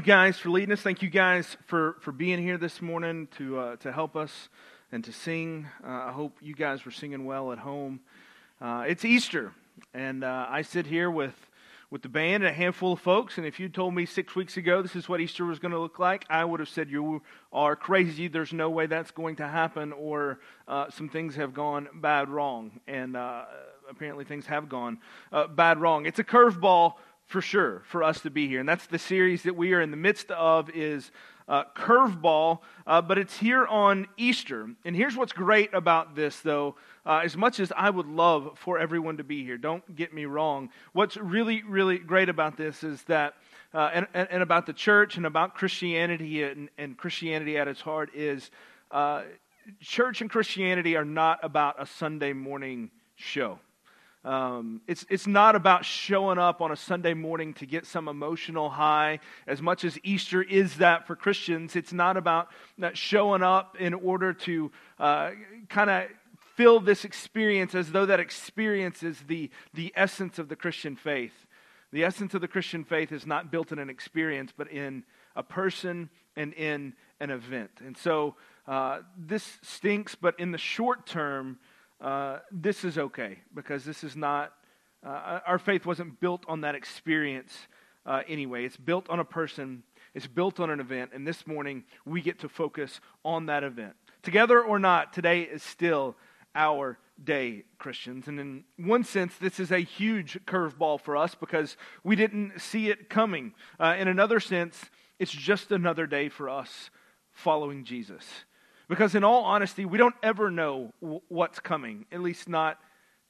you guys for leading us. Thank you guys for, for being here this morning to, uh, to help us and to sing. Uh, I hope you guys were singing well at home. Uh, it's Easter, and uh, I sit here with, with the band and a handful of folks. And if you told me six weeks ago this is what Easter was going to look like, I would have said you are crazy. There's no way that's going to happen, or uh, some things have gone bad wrong. And uh, apparently things have gone bad wrong. It's a curveball for sure for us to be here. And that's the series that we are in the midst of is uh, curveball uh, but it's here on easter. And here's what's great about this though uh, as much as i would love for everyone to be here don't get me wrong what's really really great about this is that uh, and, and, about the church and about christianity and, and christianity at its heart is uh, church and christianity are not about a sunday morning show um, it's, it's not about showing up on a Sunday morning to get some emotional high. As much as Easter is that for Christians, it's not about showing up in order to uh, kind of fill this experience as though that experience is the, the essence of the Christian faith. The essence of the Christian faith is not built in an experience, but in a person and in an event. And so uh, this stinks, but in the short term, uh, this is okay because this is not, uh, our faith wasn't built on that experience uh, anyway. It's built on a person, it's built on an event, and this morning we get to focus on that event. Together or not, today is still our day, Christians. And in one sense, this is a huge curveball for us because we didn't see it coming. Uh, in another sense, it's just another day for us following Jesus. Because, in all honesty, we don't ever know what's coming, at least not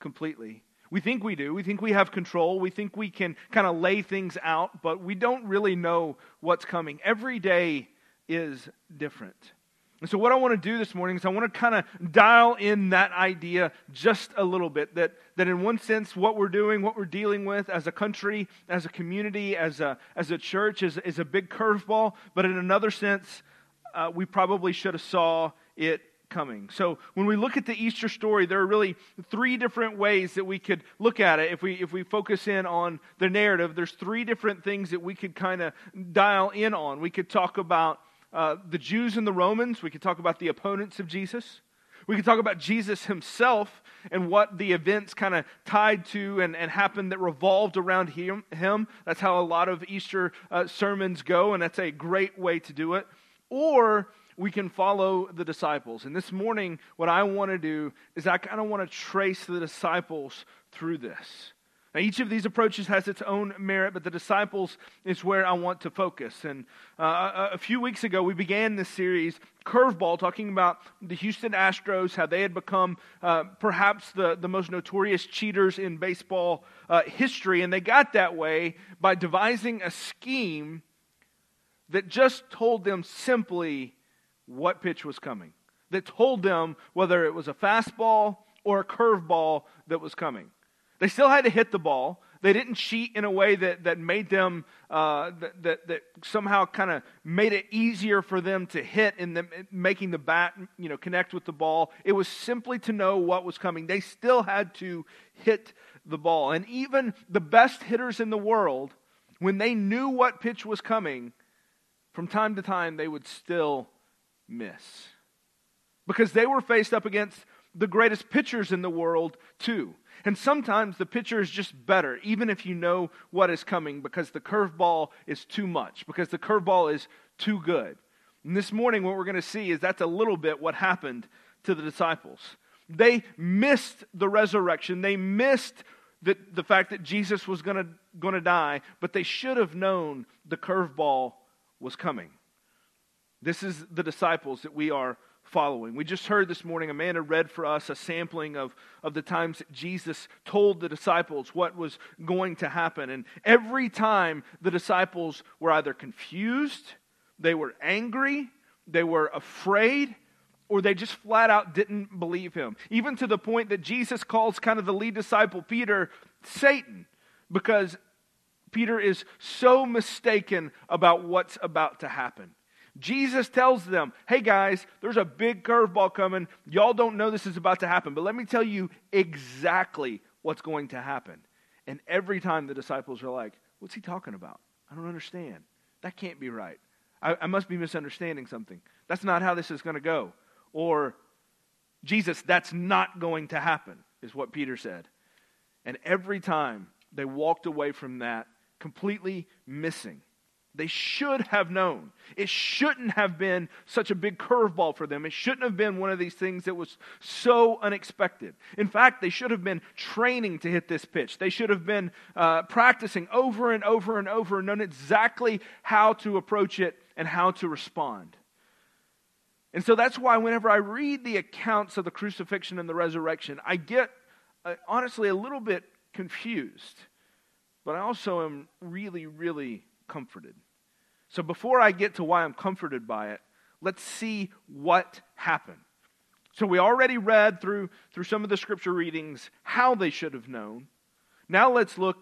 completely. We think we do. We think we have control. We think we can kind of lay things out, but we don't really know what's coming. Every day is different. And so, what I want to do this morning is I want to kind of dial in that idea just a little bit. That, that in one sense, what we're doing, what we're dealing with as a country, as a community, as a, as a church is, is a big curveball. But in another sense, uh, we probably should have saw it coming. So when we look at the Easter story, there are really three different ways that we could look at it. If we if we focus in on the narrative, there's three different things that we could kind of dial in on. We could talk about uh, the Jews and the Romans. We could talk about the opponents of Jesus. We could talk about Jesus himself and what the events kind of tied to and, and happened that revolved around him, him. That's how a lot of Easter uh, sermons go, and that's a great way to do it or we can follow the disciples. And this morning, what I want to do is I kind of want to trace the disciples through this. Now, each of these approaches has its own merit, but the disciples is where I want to focus. And uh, a, few weeks ago, we began this series, Curveball, talking about the Houston Astros, how they had become uh, perhaps the, the most notorious cheaters in baseball uh, history. And they got that way by devising a scheme that just told them simply what pitch was coming, that told them whether it was a fastball or a curveball that was coming. They still had to hit the ball. They didn't cheat in a way that, that made them, uh, that, that, that, somehow kind of made it easier for them to hit the, making the bat, you know, connect with the ball. It was simply to know what was coming. They still had to hit the ball. And even the best hitters in the world, when they knew what pitch was coming, from time to time they would still miss. Because they were faced up against the greatest pitchers in the world, too. And sometimes the pitcher is just better, even if you know what is coming, because the curveball is too much, because the curveball is too good. And this morning, what we're going to see is that's a little bit what happened to the disciples. They missed the resurrection, they missed the, the fact that Jesus was going to die, but they should have known the curveball was coming. This is the disciples that we are following. We just heard this morning, Amanda read for us a sampling of, of the times that Jesus told the disciples what was going to happen. And every time the disciples were either confused, they were angry, they were afraid, or they just flat out didn't believe him. Even to the point that Jesus calls kind of the lead disciple, Peter, Satan, because Peter is so mistaken about what's about to happen. Jesus tells them, hey guys, there's a big curveball coming. Y'all don't know this is about to happen, but let me tell you exactly what's going to happen. And every time the disciples are like, what's he talking about? I don't understand. That can't be right. I, I must be misunderstanding something. That's not how this is going to go. Or, Jesus, that's not going to happen, is what Peter said. And every time they walked away from that completely missing. They should have known. It shouldn't have been such a big curveball for them. It shouldn't have been one of these things that was so unexpected. In fact, they should have been training to hit this pitch. They should have been uh, practicing over and over and over and known exactly how to approach it and how to respond. And so that's why whenever I read the accounts of the crucifixion and the resurrection, I get uh, honestly a little bit confused. But I also am really, really comforted. So before I get to why I'm comforted by it, let's see what happened. So we already read through, through some of the scripture readings how they should have known. Now let's look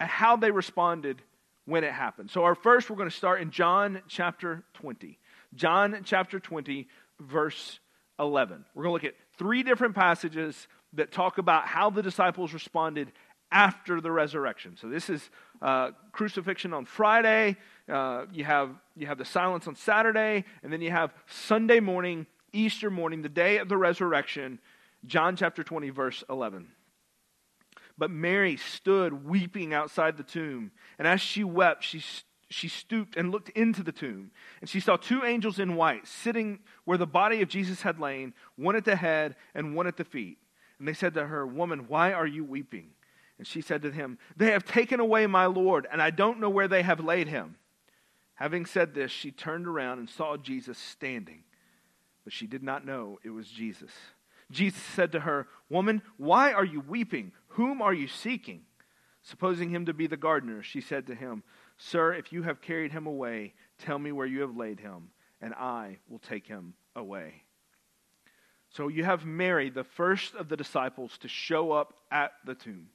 at how they responded when it happened. So our first we're going to start in John chapter 20. John chapter 20 verse 11. We're going to look at three different passages that talk about how the disciples responded after the resurrection. So this is uh, crucifixion on Friday. Uh, you have you have the silence on Saturday, and then you have Sunday morning, Easter morning, the day of the resurrection. John chapter 20, verse 11. But Mary stood weeping outside the tomb, and as she wept, she she stooped and looked into the tomb, and she saw two angels in white sitting where the body of Jesus had lain, one at the head and one at the feet. And they said to her, Woman, why are you weeping? And she said to him, They have taken away my Lord, and I don't know where they have laid him. Having said this, she turned around and saw Jesus standing, but she did not know it was Jesus. Jesus said to her, Woman, why are you weeping? Whom are you seeking? Supposing him to be the gardener, she said to him, Sir, if you have carried him away, tell me where you have laid him, and I will take him away. So you have Mary, the first of the disciples, to show up at the tomb.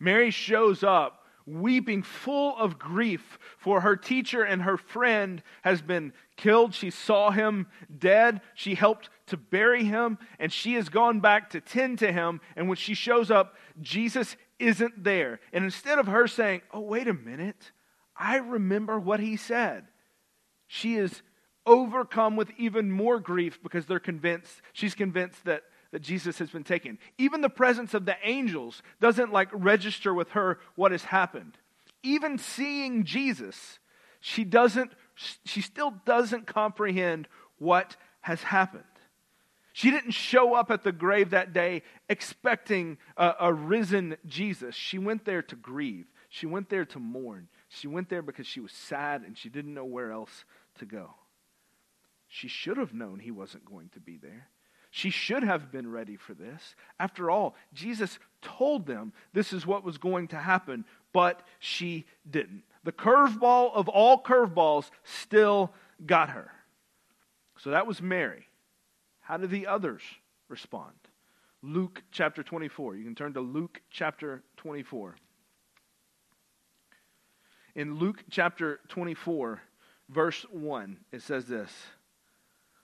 Mary shows up weeping, full of grief, for her teacher and her friend has been killed. She saw him dead. She helped to bury him, and she has gone back to tend to him. And when she shows up, Jesus isn't there. And instead of her saying, Oh, wait a minute, I remember what he said, she is overcome with even more grief because they're convinced, she's convinced that that Jesus has been taken. Even the presence of the angels doesn't like register with her what has happened. Even seeing Jesus, she doesn't she still doesn't comprehend what has happened. She didn't show up at the grave that day expecting a, a, risen Jesus. She went there to grieve. She went there to mourn. She went there because she was sad and she didn't know where else to go. She should have known he wasn't going to be there. She should have been ready for this. After all, Jesus told them this is what was going to happen, but she didn't. The curveball of all curveballs still got her. So that was Mary. How did the others respond? Luke chapter 24. You can turn to Luke chapter 24. In Luke chapter 24, verse 1, it says this.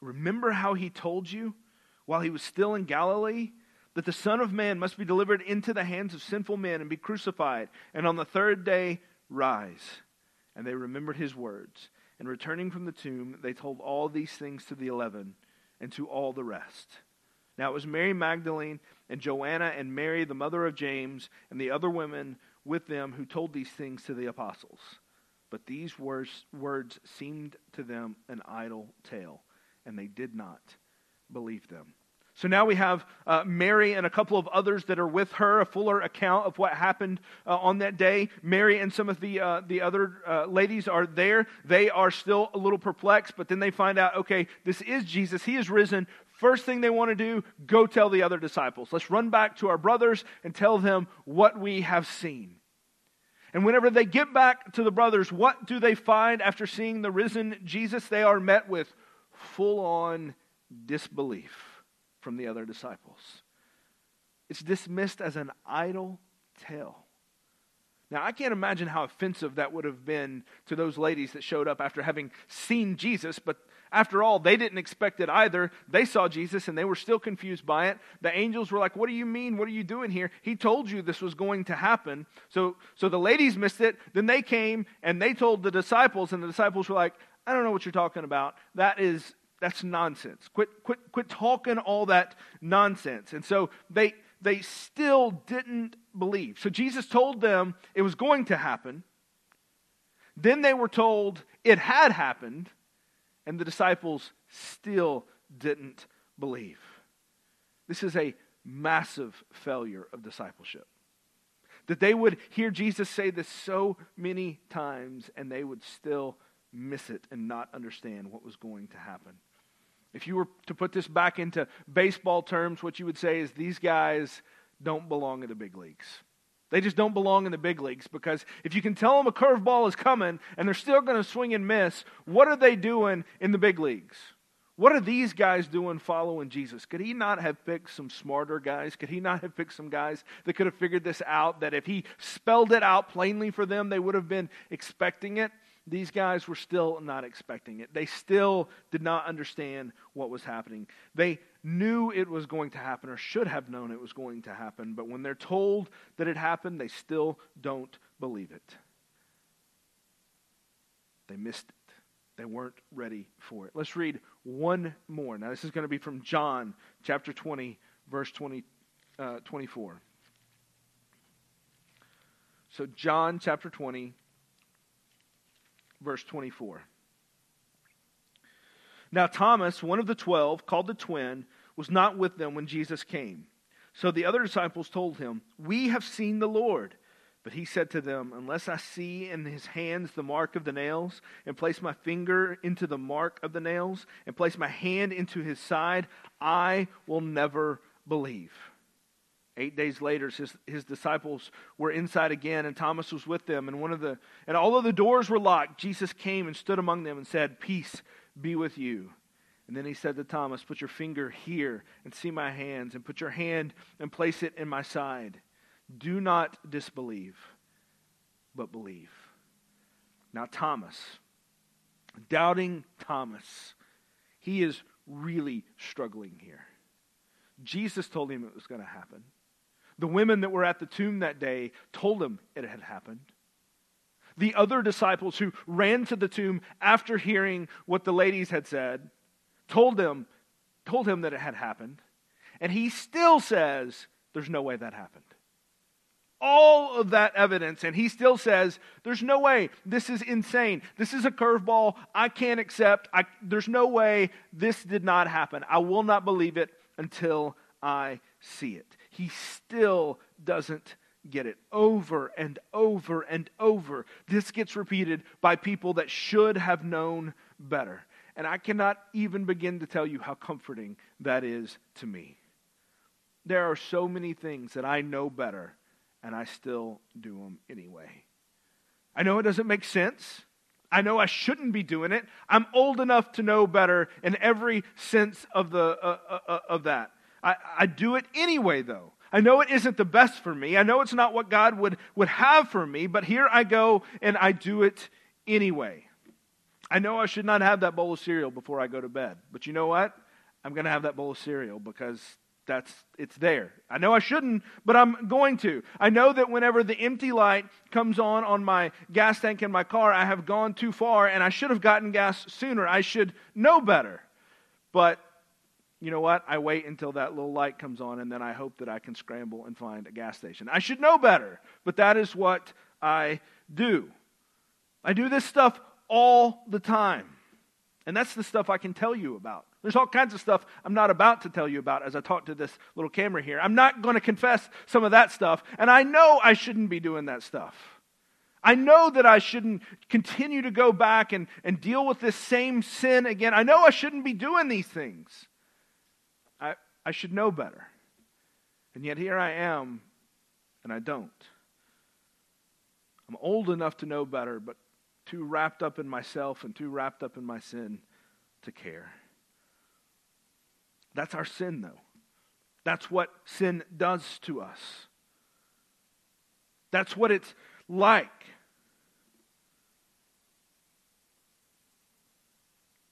Remember how he told you while he was still in Galilee that the Son of Man must be delivered into the hands of sinful men and be crucified, and on the third day rise. And they remembered his words. And returning from the tomb, they told all these things to the eleven and to all the rest. Now it was Mary Magdalene and Joanna and Mary, the mother of James, and the other women with them who told these things to the apostles. But these words, words seemed to them an idle tale and they did not believe them. So now we have uh, Mary and a couple of others that are with her, a fuller account of what happened uh, on that day. Mary and some of the, uh, the other uh, ladies are there. They are still a little perplexed, but then they find out, okay, this is Jesus. He is risen. First thing they want to do, go tell the other disciples. Let's run back to our brothers and tell them what we have seen. And whenever they get back to the brothers, what do they find after seeing the risen Jesus? They are met with full on disbelief from the other disciples. It's dismissed as an idle tale. Now, I can't imagine how offensive that would have been to those ladies that showed up after having seen Jesus, but after all, they didn't expect it either. They saw Jesus and they were still confused by it. The angels were like, What do you mean? What are you doing here? He told you this was going to happen. So, so the ladies missed it. Then they came and they told the disciples, and the disciples were like, I don't know what you're talking about. That is that's nonsense. Quit quit quit talking all that nonsense. And so they they still didn't believe. So Jesus told them it was going to happen. Then they were told it had happened and the disciples still didn't believe. This is a massive failure of discipleship. That they would hear Jesus say this so many times and they would still miss it and not understand what was going to happen. If you were to put this back into baseball terms, what you would say is these guys don't belong in the big leagues. They just don't belong in the big leagues because if you can tell them a curveball is coming and they're still going to swing and miss, what are they doing in the big leagues? What are these guys doing following Jesus? Could he not have picked some smarter guys? Could he not have picked some guys that could have figured this out? That if he spelled it out plainly for them, they would have been expecting it? These guys were still not expecting it. They still did not understand what was happening. They knew it was going to happen or should have known it was going to happen, but when they're told that it happened, they still don't believe it. They missed it. They weren't ready for it. Let's read one more. Now, this is going to be from John chapter 20, verse 20, uh, 24. So, John chapter 20, verse 24. Now, Thomas, one of the twelve, called the twin, was not with them when Jesus came. So the other disciples told him, We have seen the Lord. But he said to them, Unless I see in his hands the mark of the nails, and place my finger into the mark of the nails, and place my hand into his side, I will never believe. Eight days later, his, his disciples were inside again, and Thomas was with them. And one of the and although the doors were locked, Jesus came and stood among them and said, Peace be with you. And then he said to Thomas, Put your finger here and see my hands, and put your hand and place it in my side. Do not disbelieve, but believe. Now, Thomas, doubting Thomas, he is really struggling here. Jesus told him it was going to happen. The women that were at the tomb that day told him it had happened. The other disciples who ran to the tomb after hearing what the ladies had said told him, told him that it had happened. And he still says, There's no way that happened. All of that evidence, and he still says, There's no way. This is insane. This is a curveball I can't accept. I, there's no way this did not happen. I will not believe it until I see it he still doesn't get it over and over and over. This gets repeated by people that should have known better. And I cannot even begin to tell you how comforting that is to me. There are so many things that I know better, and I still do them anyway. I know it doesn't make sense. I know I shouldn't be doing it. I'm old enough to know better in every sense of, the, uh, uh, uh of that. I, I do it anyway, though. I know it isn't the best for me. I know it's not what God would, would have for me, but here I go and I do it anyway. I know I should not have that bowl of cereal before I go to bed, but you know what? I'm going to have that bowl of cereal because that's it's there. I know I shouldn't, but I'm going to. I know that whenever the empty light comes on on my gas tank in my car, I have gone too far and I should have gotten gas sooner. I should know better. But you know what? I wait until that little light comes on and then I hope that I can scramble and find a gas station. I should know better, but that is what I do. I do this stuff all the time. And that's the stuff I can tell you about. There's all kinds of stuff I'm not about to tell you about as I talk to this little camera here. I'm not going to confess some of that stuff, and I know I shouldn't be doing that stuff. I know that I shouldn't continue to go back and, and deal with this same sin again. I know I shouldn't be doing these things. I should know better. And yet here I am, and I don't. I'm old enough to know better, but too wrapped up in myself and too wrapped up in my sin to care. That's our sin, though. That's what sin does to us. That's what it's like.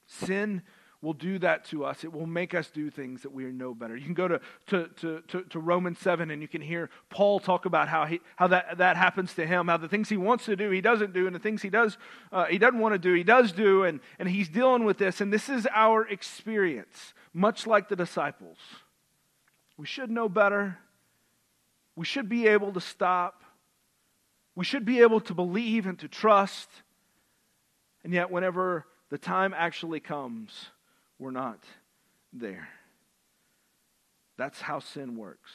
Sin will do that to us. It will make us do things that we know better. You can go to, to, to, to, to Romans 7 and you can hear Paul talk about how, he, how that, that happens to him, how the things he wants to do, he doesn't do, and the things he does, uh, he doesn't want to do, he does do, and, and he's dealing with this. And this is our experience, much like the disciples. We should know better. We should be able to stop. We should be able to believe and to trust. And yet, whenever the time actually comes, we're not there. That's how sin works.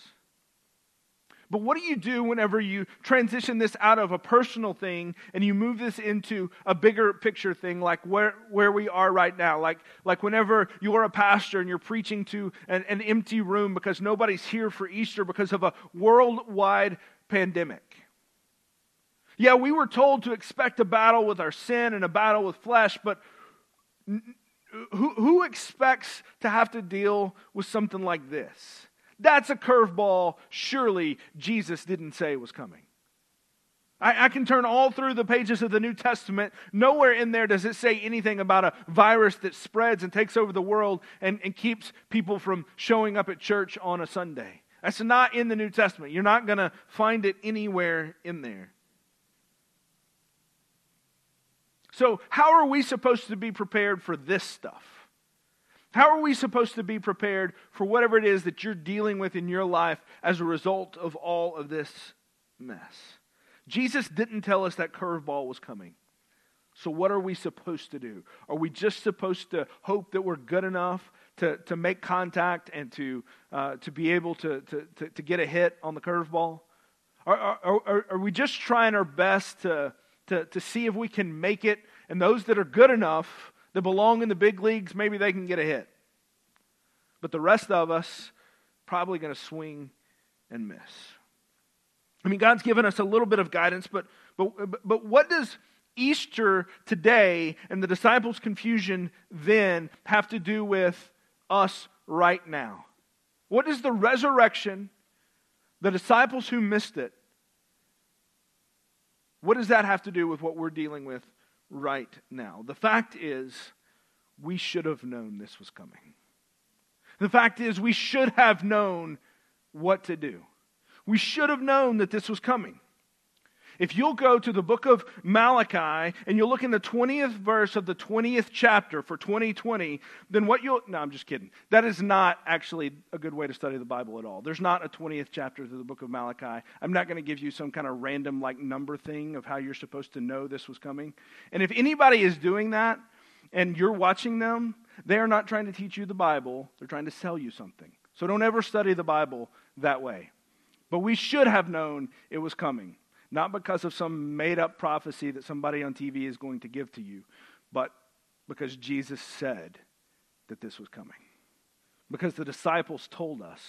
But what do you do whenever you transition this out of a personal thing and you move this into a bigger picture thing, like where, where we are right now? Like, like whenever you're a pastor and you're preaching to an, an empty room because nobody's here for Easter because of a worldwide pandemic. Yeah, we were told to expect a battle with our sin and a battle with flesh, but who, who expects to have to deal with something like this? That's a curveball surely Jesus didn't say was coming. I, I, can turn all through the pages of the New Testament. Nowhere in there does it say anything about a virus that spreads and takes over the world and, and keeps people from showing up at church on a Sunday. That's not in the New Testament. You're not going to find it anywhere in there. So, how are we supposed to be prepared for this stuff? How are we supposed to be prepared for whatever it is that you're dealing with in your life as a result of all of this mess? Jesus didn't tell us that curveball was coming. So, what are we supposed to do? Are we just supposed to hope that we're good enough to, to make contact and to, uh, to be able to, to, to, to, get a hit on the curveball? Are, are, are, are we just trying our best to, to, to see if we can make it. And those that are good enough, that belong in the big leagues, maybe they can get a hit. But the rest of us, probably going to swing and miss. I mean, God's given us a little bit of guidance, but, but, but what does Easter today and the disciples' confusion then have to do with us right now? What does the resurrection, the disciples who missed it, what does that have to do with what we're dealing with right now? The fact is, we should have known this was coming. The fact is, we should have known what to do. We should have known that this was coming. If you'll go to the book of Malachi and you'll look in the 20th verse of the 20th chapter for 2020, then what you'll. No, I'm just kidding. That is not actually a good way to study the Bible at all. There's not a 20th chapter to the book of Malachi. I'm not going to give you some kind of random, like, number thing of how you're supposed to know this was coming. And if anybody is doing that and you're watching them, they are not trying to teach you the Bible, they're trying to sell you something. So don't ever study the Bible that way. But we should have known it was coming not because of some made up prophecy that somebody on TV is going to give to you, but because Jesus said that this was coming. Because the disciples told us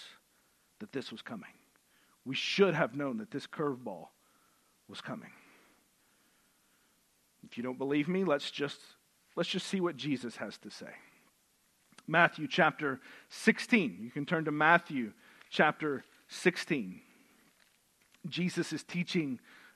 that this was coming. We should have known that this curveball was coming. If you don't believe me, let's just let's just see what Jesus has to say. Matthew chapter 16. You can turn to Matthew chapter 16. Jesus is teaching,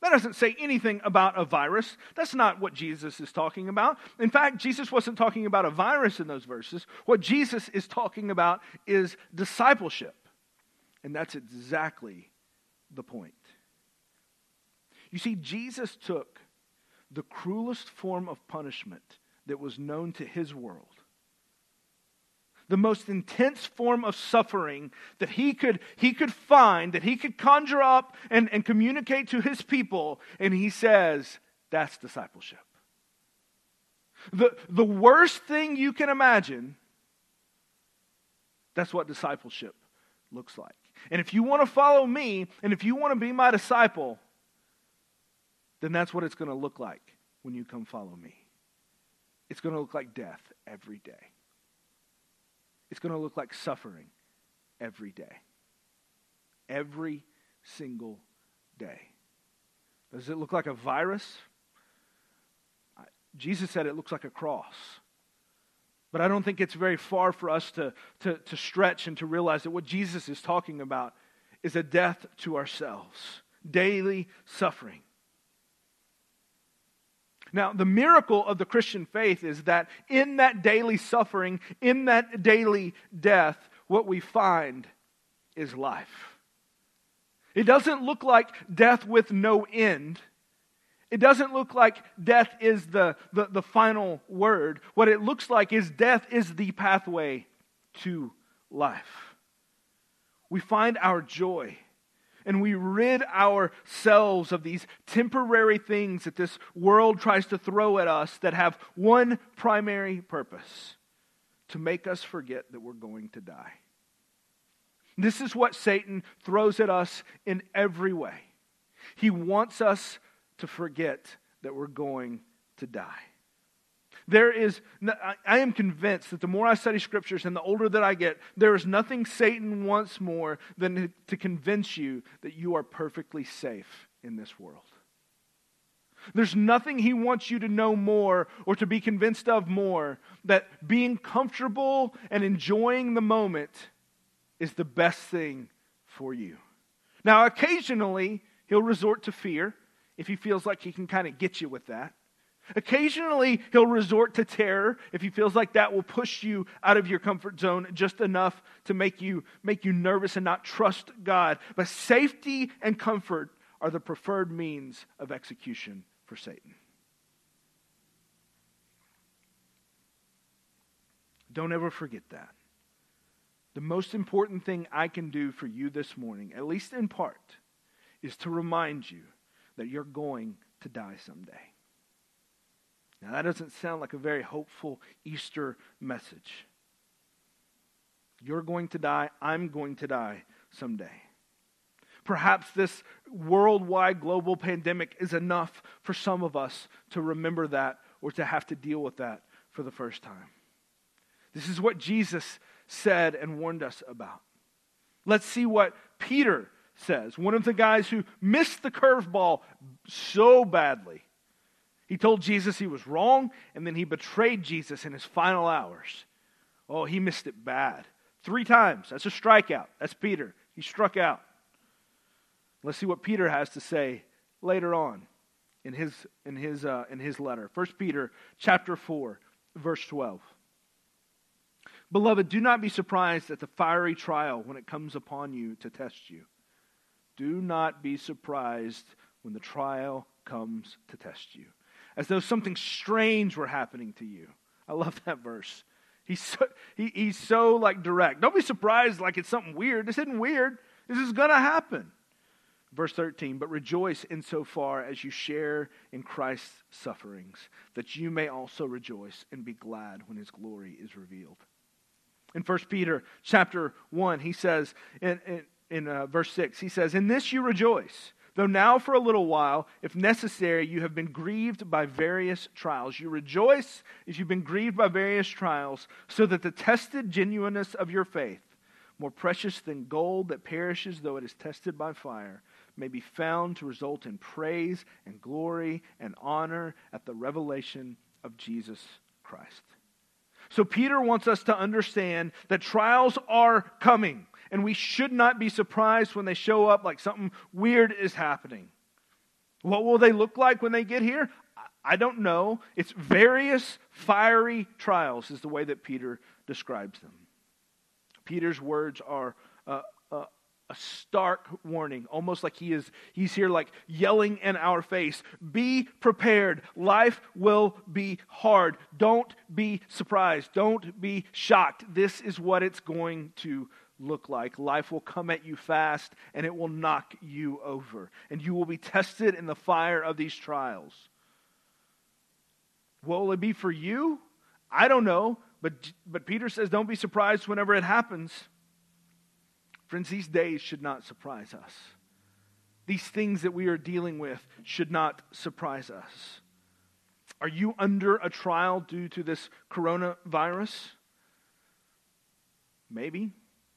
That doesn't say anything about a virus. That's not what Jesus is talking about. In fact, Jesus wasn't talking about a virus in those verses. What Jesus is talking about is discipleship. And that's exactly the point. You see, Jesus took the cruelest form of punishment that was known to his world the most intense form of suffering that he could, he could find, that he could conjure up and, and communicate to his people. And he says, that's discipleship. The, the worst thing you can imagine, that's what discipleship looks like. And if you want to follow me, and if you want to be my disciple, then that's what it's going to look like when you come follow me. It's going to look like death every day. It's going to look like suffering every day. Every single day. Does it look like a virus? Jesus said it looks like a cross. But I don't think it's very far for us to, to, to stretch and to realize that what Jesus is talking about is a death to ourselves, daily suffering. Now, the miracle of the Christian faith is that in that daily suffering, in that daily death, what we find is life. It doesn't look like death with no end. It doesn't look like death is the, the, the, final word. What it looks like is death is the pathway to life. We find our joy and we rid ourselves of these temporary things that this world tries to throw at us that have one primary purpose to make us forget that we're going to die. This is what Satan throws at us in every way. He wants us to forget that we're going to die. There is, I am convinced that the more I study scriptures and the older that I get, there is nothing Satan wants more than to convince you that you are perfectly safe in this world. There's nothing he wants you to know more or to be convinced of more that being comfortable and enjoying the moment is the best thing for you. Now, occasionally, he'll resort to fear if he feels like he can kind of get you with that. Occasionally, he'll resort to terror if he feels like that will push you out of your comfort zone just enough to make you, make you nervous and not trust God. But safety and comfort are the preferred means of execution for Satan. Don't ever forget that. The most important thing I can do for you this morning, at least in part, is to remind you that you're going to die someday. Now, that doesn't sound like a very hopeful Easter message. You're going to die. I'm going to die someday. Perhaps this worldwide global pandemic is enough for some of us to remember that or to have to deal with that for the first time. This is what Jesus said and warned us about. Let's see what Peter says. One of the guys who missed the curveball so badly. He told Jesus he was wrong, and then he betrayed Jesus in his final hours. Oh, he missed it bad. Three times. That's a strikeout. That's Peter. He struck out. Let's see what Peter has to say later on in his, in his, uh, in his letter. 1 Peter chapter 4, verse 12. Beloved, do not be surprised at the fiery trial when it comes upon you to test you do not be surprised when the trial comes to test you, as though something strange were happening to you. I love that verse. He's so, he, he's so like direct. Don't be surprised like it's something weird. This isn't weird. This is going to happen. Verse 13, but rejoice insofar as you share in Christ's sufferings, that you may also rejoice and be glad when his glory is revealed. In 1 Peter chapter 1, he says, in, in, in uh, verse 6. He says, In this you rejoice, though now for a little while, if necessary, you have been grieved by various trials. You rejoice as you've been grieved by various trials, so that the tested genuineness of your faith, more precious than gold that perishes though it is tested by fire, may be found to result in praise and glory and honor at the revelation of Jesus Christ. So, Peter wants us to understand that trials are coming and we should not be surprised when they show up like something weird is happening. What will they look like when they get here? I don't know. It's various fiery trials, is the way that Peter describes them. Peter's words are a stark warning, almost like he is he's here like yelling in our face. Be prepared. Life will be hard. Don't be surprised. Don't be shocked. This is what it's going to look like. Life will come at you fast and it will knock you over. And you will be tested in the fire of these trials. What will it be for you? I don't know, but, but Peter says, don't be surprised whenever it happens. Friends, these days should not surprise us. These things that we are dealing with should not surprise us. Are you under a trial due to this coronavirus? Maybe.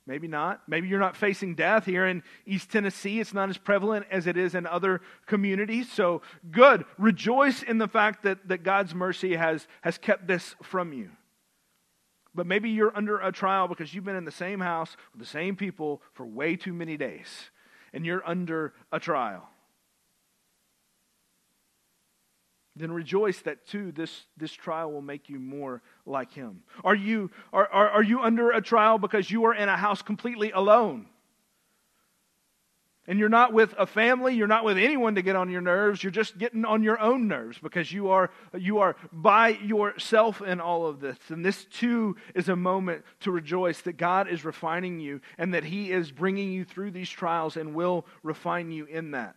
Maybe not. Maybe you're not facing death here in East Tennessee. It's not as prevalent as it is in other communities. So, good. Rejoice in the fact that, that God's mercy has, has kept this from you. But maybe you're under a trial because you've been in the same house with the same people for way too many days, and you're under a trial. Then rejoice that too this, this trial will make you more like him. Are you, are, are, are you under a trial because you are in a house completely alone? And you're not with a family, you're not with anyone to get on your nerves, you're just getting on your own nerves because you are, you are by yourself in all of this. And this too is a moment to rejoice that God is refining you and that He is bringing you through these trials and will refine you in that.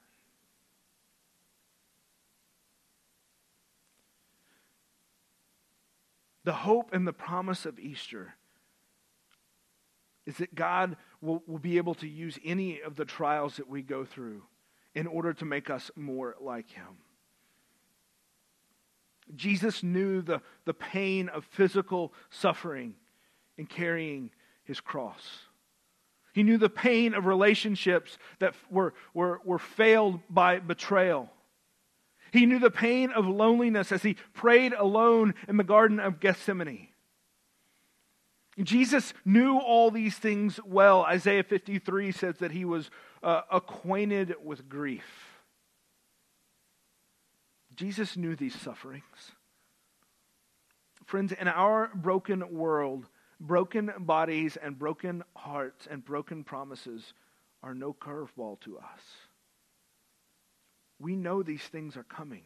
The hope and the promise of Easter is that God will, will be able to use any of the trials that we go through in order to make us more like Him. Jesus knew the, the pain of physical suffering in carrying his cross. He knew the pain of relationships that were, were, were failed by betrayal. He knew the pain of loneliness as he prayed alone in the Garden of Gethsemane. Jesus knew all these things well. Isaiah 53 says that he was uh, acquainted with grief. Jesus knew these sufferings. Friends, in our broken world, broken bodies and broken hearts and broken promises are no curveball to us. We know these things are coming.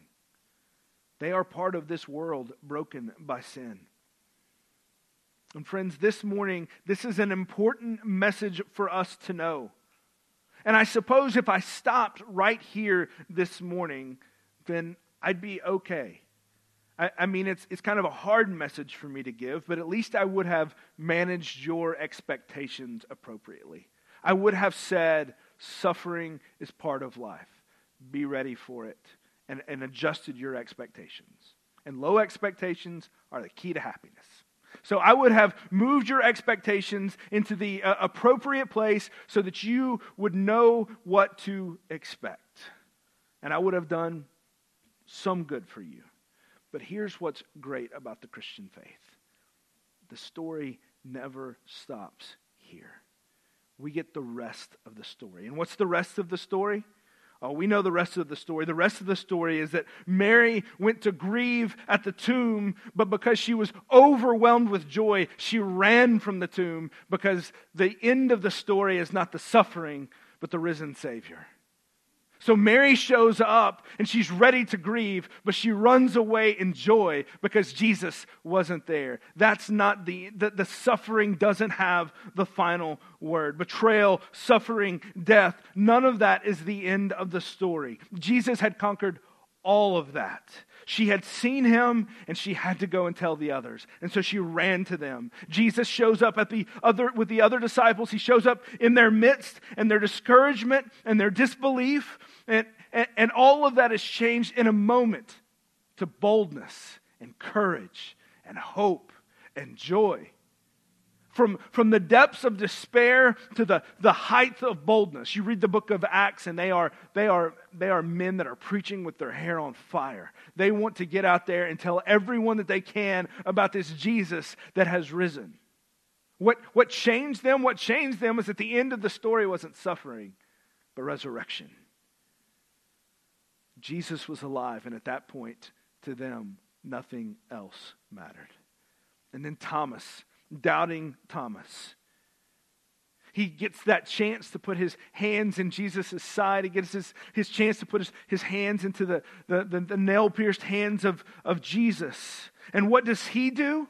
They are part of this world broken by sin. And friends, this morning, this is an important message for us to know. And I suppose if I stopped right here this morning, then I'd be okay. I, I, mean, it's, it's kind of a hard message for me to give, but at least I would have managed your expectations appropriately. I would have said, suffering is part of life be ready for it, and, and adjusted your expectations. And low expectations are the key to happiness. So I would have moved your expectations into the uh, appropriate place so that you would know what to expect. And I would have done some good for you. But here's what's great about the Christian faith the story never stops here. We get the rest of the story. And what's the rest of the story? Oh, we know the rest of the story. The rest of the story is that Mary went to grieve at the tomb, but because she was overwhelmed with joy, she ran from the tomb because the end of the story is not the suffering, but the risen Savior. So Mary shows up and she's ready to grieve, but she runs away in joy because Jesus wasn't there. That's not the, the, the, suffering doesn't have the final word. Betrayal, suffering, death, none of that is the end of the story. Jesus had conquered all of that. She had seen him and she had to go and tell the others. And so she ran to them. Jesus shows up at the other with the other disciples. He shows up in their midst and their discouragement and their disbelief and, and, and all of that is changed in a moment to boldness and courage and hope and joy. From, from the depths of despair to the, the height of boldness. You read the book of Acts, and they are, they, are, they are men that are preaching with their hair on fire. They want to get out there and tell everyone that they can about this Jesus that has risen. What, what changed them? What changed them was at the end of the story wasn't suffering, but resurrection. Jesus was alive, and at that point, to them, nothing else mattered. And then Thomas, doubting Thomas, he gets that chance to put his hands in Jesus' side. He gets his, his chance to put his, his hands into the, the, the, the nail pierced hands of, of Jesus. And what does he do?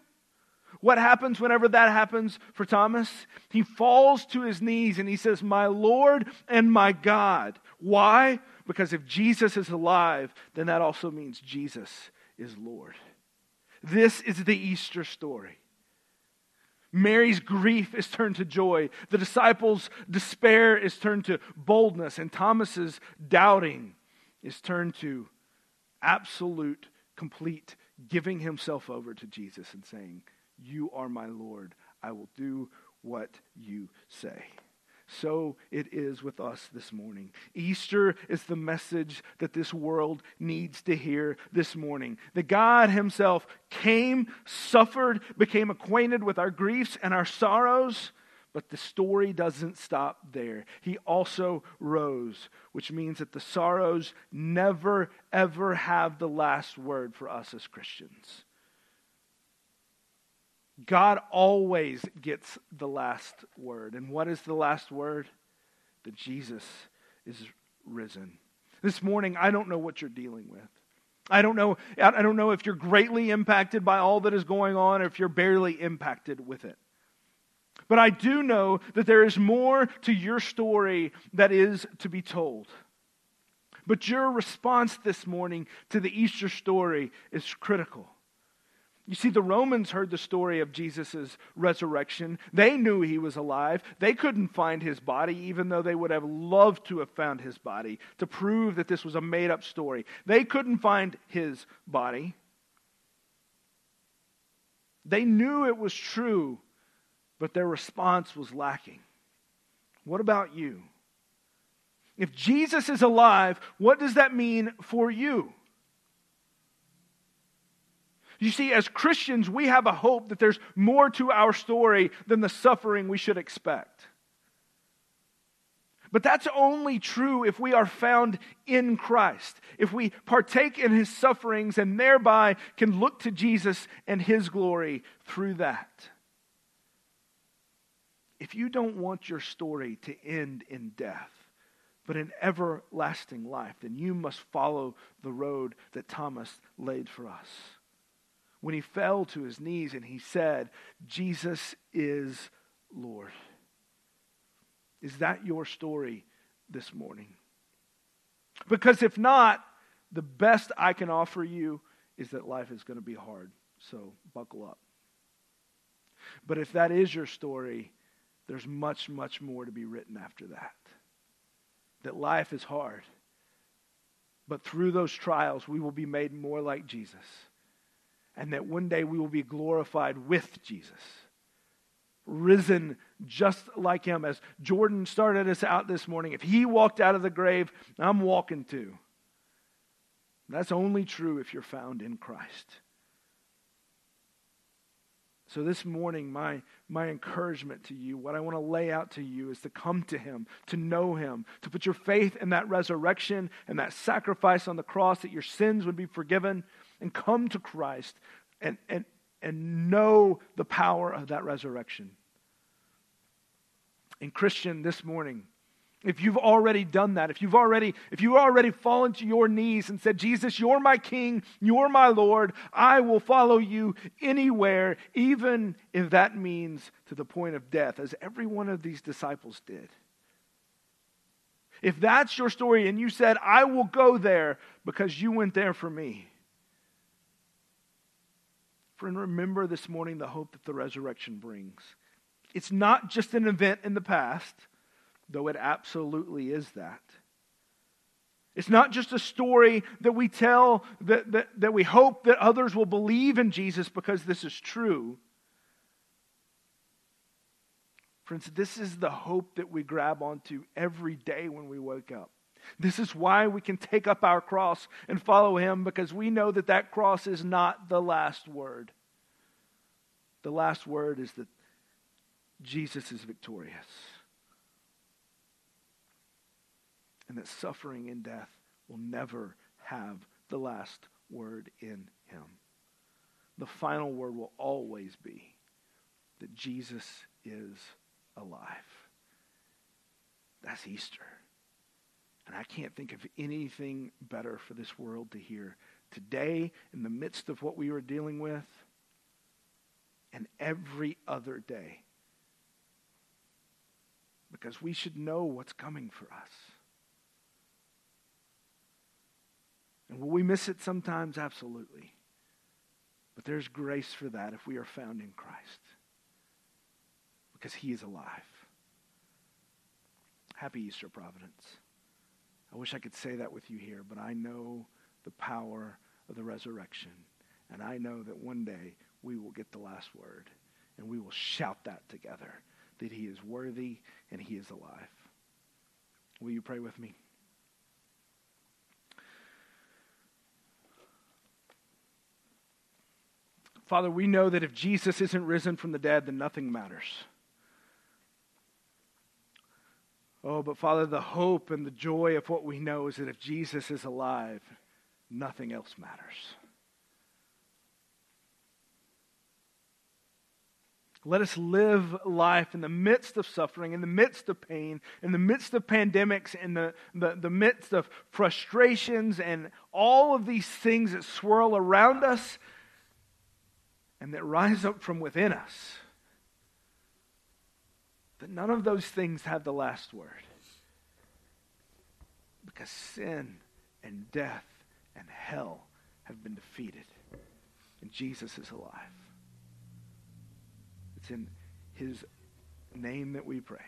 What happens whenever that happens for Thomas? He falls to his knees and he says, My Lord and my God. Why? Because if Jesus is alive, then that also means Jesus is Lord. This is the Easter story. Mary's grief is turned to joy. The disciples' despair is turned to boldness. And Thomas's doubting is turned to absolute, complete giving himself over to Jesus and saying, You are my Lord. I will do what you say. So it is with us this morning. Easter is the message that this world needs to hear this morning. That God Himself came, suffered, became acquainted with our griefs and our sorrows, but the story doesn't stop there. He also rose, which means that the sorrows never, ever have the last word for us as Christians. God always gets the last word. And what is the last word? That Jesus is risen. This morning, I don't know what you're dealing with. I don't know, I don't know if you're greatly impacted by all that is going on or if you're barely impacted with it. But I do know that there is more to your story that is to be told. But your response this morning to the Easter story is critical. You see, the Romans heard the story of Jesus' resurrection. They knew he was alive. They couldn't find his body, even though they would have loved to have found his body to prove that this was a made up story. They couldn't find his body. They knew it was true, but their response was lacking. What about you? If Jesus is alive, what does that mean for you? You see, as Christians, we have a hope that there's more to our story than the suffering we should expect. But that's only true if we are found in Christ, if we partake in his sufferings and thereby can look to Jesus and his glory through that. If you don't want your story to end in death, but in everlasting life, then you must follow the road that Thomas laid for us when he fell to his knees and he said, Jesus is Lord. Is that your story this morning? Because if not, the best I can offer you is that life is going to be hard. So buckle up. But if that is your story, there's much, much more to be written after that. That life is hard. But through those trials, we will be made more like Jesus and that one day we will be glorified with Jesus. Risen just like him. As Jordan started us out this morning, if he walked out of the grave, I'm walking too. That's only true if you're found in Christ. So, this morning, my, my encouragement to you, what I want to lay out to you, is to come to Him, to know Him, to put your faith in that resurrection and that sacrifice on the cross that your sins would be forgiven, and come to Christ and, and, and know the power of that resurrection. And Christian, this morning, if you've already done that, if you've already, if you've already fallen to your knees and said, Jesus, you're my king, you're my Lord, I will follow you anywhere, even if that means to the point of death, as every one of these disciples did. If that's your story and you said, I will go there because you went there for me, Friend, remember this morning the hope that the resurrection brings. It's not just an event in the past, though it absolutely is that. It's not just a story that we tell that, that, that we hope that others will believe in Jesus because this is true. Friends, this is the hope that we grab onto every day when we wake up. This is why we can take up our cross and follow him because we know that that cross is not the last word. The last word is that Jesus is victorious. And that suffering and death will never have the last word in him. The final word will always be that Jesus is alive. That's Easter. And I can't think of anything better for this world to hear today, in the midst of what we are dealing with, and every other day. Because we should know what's coming for us. And will we miss it sometimes? Absolutely. But there's grace for that if we are found in Christ because he is alive. Happy Easter, Providence. I wish I could say that with you here, but I know the power of the resurrection. And I know that one day we will get the last word and we will shout that together that he is worthy and he is alive. Will you pray with me? Father, we know that if Jesus isn't risen from the dead, then nothing matters. Oh, but Father, the hope and the joy of what we know is that if Jesus is alive, nothing else matters. Let us live life in the midst of suffering, in the midst of pain, in the midst of pandemics, in the, the, the midst of frustrations and all of these things that swirl around us and that rise up from within us that none of those things have the last word. Because sin and death and hell have been defeated. And Jesus is alive. In his name that we pray.